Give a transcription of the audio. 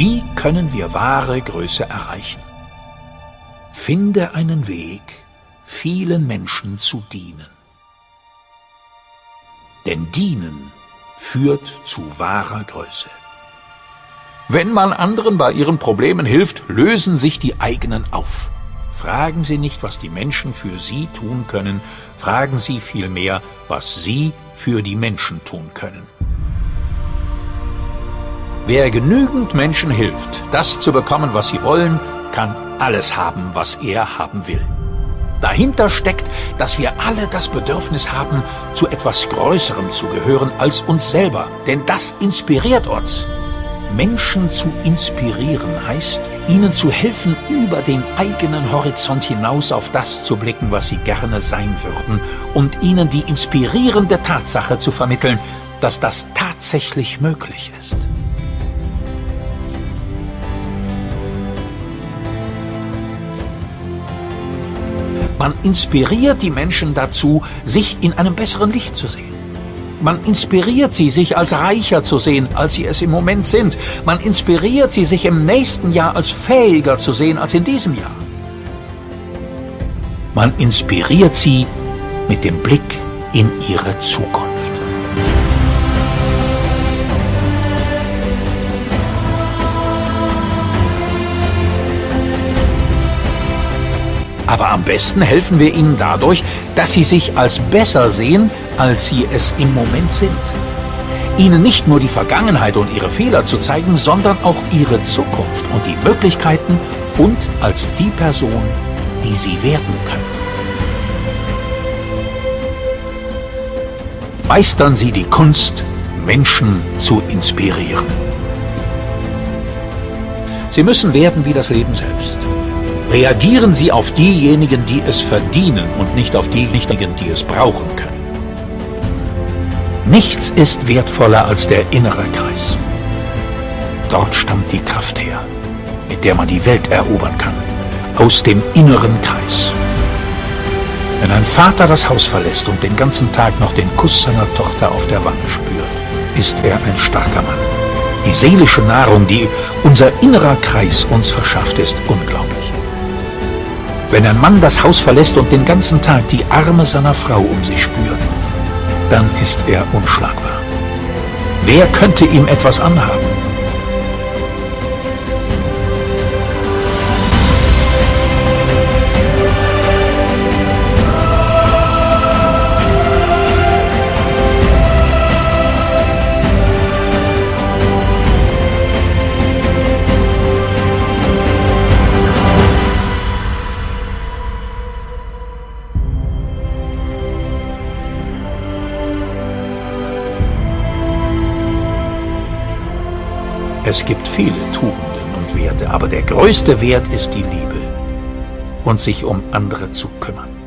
Wie können wir wahre Größe erreichen? Finde einen Weg, vielen Menschen zu dienen. Denn dienen führt zu wahrer Größe. Wenn man anderen bei ihren Problemen hilft, lösen sich die eigenen auf. Fragen Sie nicht, was die Menschen für Sie tun können, fragen Sie vielmehr, was Sie für die Menschen tun können. Wer genügend Menschen hilft, das zu bekommen, was sie wollen, kann alles haben, was er haben will. Dahinter steckt, dass wir alle das Bedürfnis haben, zu etwas Größerem zu gehören als uns selber. Denn das inspiriert uns. Menschen zu inspirieren heißt, ihnen zu helfen, über den eigenen Horizont hinaus auf das zu blicken, was sie gerne sein würden, und ihnen die inspirierende Tatsache zu vermitteln, dass das tatsächlich möglich ist. Man inspiriert die Menschen dazu, sich in einem besseren Licht zu sehen. Man inspiriert sie, sich als reicher zu sehen, als sie es im Moment sind. Man inspiriert sie, sich im nächsten Jahr als fähiger zu sehen als in diesem Jahr. Man inspiriert sie mit dem Blick in ihre Zukunft. Aber am besten helfen wir ihnen dadurch, dass sie sich als besser sehen, als sie es im Moment sind. Ihnen nicht nur die Vergangenheit und ihre Fehler zu zeigen, sondern auch ihre Zukunft und die Möglichkeiten und als die Person, die sie werden können. Meistern Sie die Kunst, Menschen zu inspirieren. Sie müssen werden wie das Leben selbst. Reagieren Sie auf diejenigen, die es verdienen und nicht auf diejenigen, die es brauchen können. Nichts ist wertvoller als der innere Kreis. Dort stammt die Kraft her, mit der man die Welt erobern kann. Aus dem inneren Kreis. Wenn ein Vater das Haus verlässt und den ganzen Tag noch den Kuss seiner Tochter auf der Wange spürt, ist er ein starker Mann. Die seelische Nahrung, die unser innerer Kreis uns verschafft, ist unglaublich. Wenn ein Mann das Haus verlässt und den ganzen Tag die Arme seiner Frau um sich spürt, dann ist er unschlagbar. Wer könnte ihm etwas anhaben? Es gibt viele Tugenden und Werte, aber der größte Wert ist die Liebe und sich um andere zu kümmern.